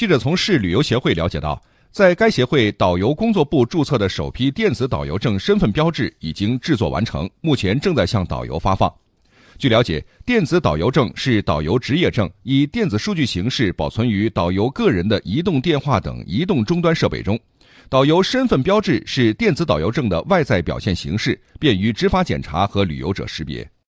记者从市旅游协会了解到，在该协会导游工作部注册的首批电子导游证身份标志已经制作完成，目前正在向导游发放。据了解，电子导游证是导游职业证，以电子数据形式保存于导游个人的移动电话等移动终端设备中。导游身份标志是电子导游证的外在表现形式，便于执法检查和旅游者识别。